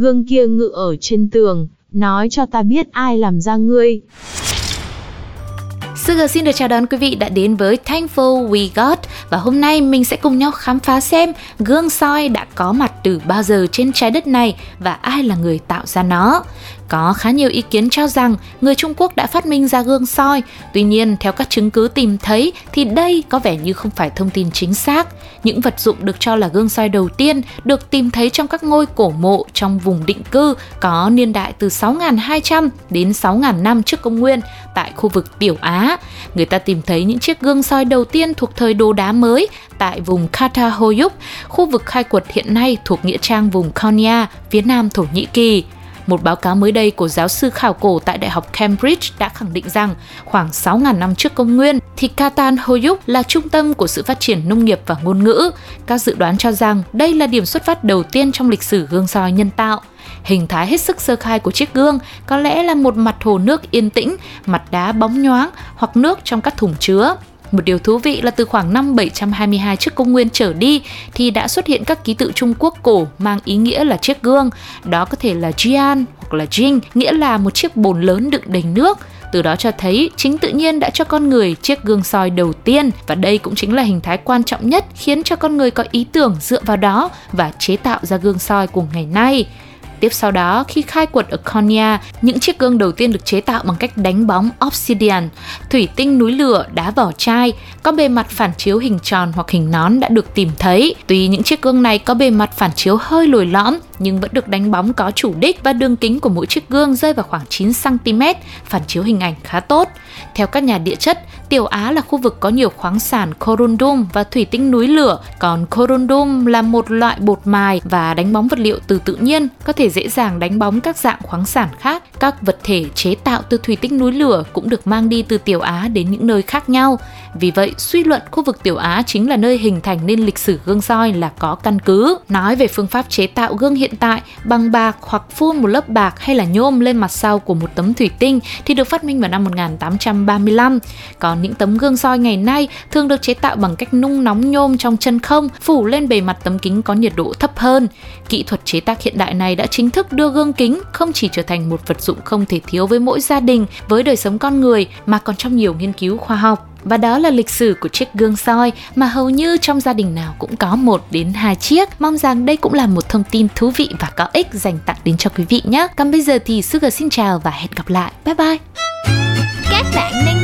Gương kia ngự ở trên tường, nói cho ta biết ai làm ra ngươi. Sugar xin được chào đón quý vị đã đến với Thankful We Got và hôm nay mình sẽ cùng nhau khám phá xem gương soi đã có mặt từ bao giờ trên trái đất này và ai là người tạo ra nó. Có khá nhiều ý kiến cho rằng người Trung Quốc đã phát minh ra gương soi, tuy nhiên theo các chứng cứ tìm thấy thì đây có vẻ như không phải thông tin chính xác. Những vật dụng được cho là gương soi đầu tiên được tìm thấy trong các ngôi cổ mộ trong vùng định cư có niên đại từ 6.200 đến 6.000 năm trước công nguyên tại khu vực Tiểu Á. Người ta tìm thấy những chiếc gương soi đầu tiên thuộc thời đồ đá mới tại vùng Katahoyuk, khu vực khai quật hiện nay thuộc nghĩa trang vùng Konya, phía nam Thổ Nhĩ Kỳ. Một báo cáo mới đây của giáo sư khảo cổ tại Đại học Cambridge đã khẳng định rằng khoảng 6.000 năm trước công nguyên thì Catan Hoyuk là trung tâm của sự phát triển nông nghiệp và ngôn ngữ. Các dự đoán cho rằng đây là điểm xuất phát đầu tiên trong lịch sử gương soi nhân tạo. Hình thái hết sức sơ khai của chiếc gương có lẽ là một mặt hồ nước yên tĩnh, mặt đá bóng nhoáng hoặc nước trong các thùng chứa. Một điều thú vị là từ khoảng năm 722 trước công nguyên trở đi thì đã xuất hiện các ký tự Trung Quốc cổ mang ý nghĩa là chiếc gương. Đó có thể là Jian hoặc là Jing, nghĩa là một chiếc bồn lớn đựng đầy nước. Từ đó cho thấy chính tự nhiên đã cho con người chiếc gương soi đầu tiên và đây cũng chính là hình thái quan trọng nhất khiến cho con người có ý tưởng dựa vào đó và chế tạo ra gương soi của ngày nay. Tiếp sau đó, khi khai quật ở Konya, những chiếc gương đầu tiên được chế tạo bằng cách đánh bóng obsidian, thủy tinh núi lửa, đá vỏ chai, có bề mặt phản chiếu hình tròn hoặc hình nón đã được tìm thấy. Tuy những chiếc gương này có bề mặt phản chiếu hơi lồi lõm, nhưng vẫn được đánh bóng có chủ đích và đường kính của mỗi chiếc gương rơi vào khoảng 9 cm, phản chiếu hình ảnh khá tốt. Theo các nhà địa chất, Tiểu Á là khu vực có nhiều khoáng sản corundum và thủy tinh núi lửa, còn corundum là một loại bột mài và đánh bóng vật liệu từ tự nhiên, có thể dễ dàng đánh bóng các dạng khoáng sản khác. Các vật thể chế tạo từ thủy tinh núi lửa cũng được mang đi từ Tiểu Á đến những nơi khác nhau. Vì vậy, suy luận khu vực Tiểu Á chính là nơi hình thành nên lịch sử gương soi là có căn cứ. Nói về phương pháp chế tạo gương hiện tại bằng bạc hoặc phun một lớp bạc hay là nhôm lên mặt sau của một tấm thủy tinh thì được phát minh vào năm 1835. Còn những tấm gương soi ngày nay thường được chế tạo bằng cách nung nóng nhôm trong chân không, phủ lên bề mặt tấm kính có nhiệt độ thấp hơn. Kỹ thuật chế tác hiện đại này đã chính thức đưa gương kính không chỉ trở thành một vật dụng không thể thiếu với mỗi gia đình, với đời sống con người mà còn trong nhiều nghiên cứu khoa học. Và đó là lịch sử của chiếc gương soi mà hầu như trong gia đình nào cũng có một đến hai chiếc. Mong rằng đây cũng là một thông tin thú vị và có ích dành tặng đến cho quý vị nhé. Còn bây giờ thì Sugar xin chào và hẹn gặp lại. Bye bye. Các bạn đang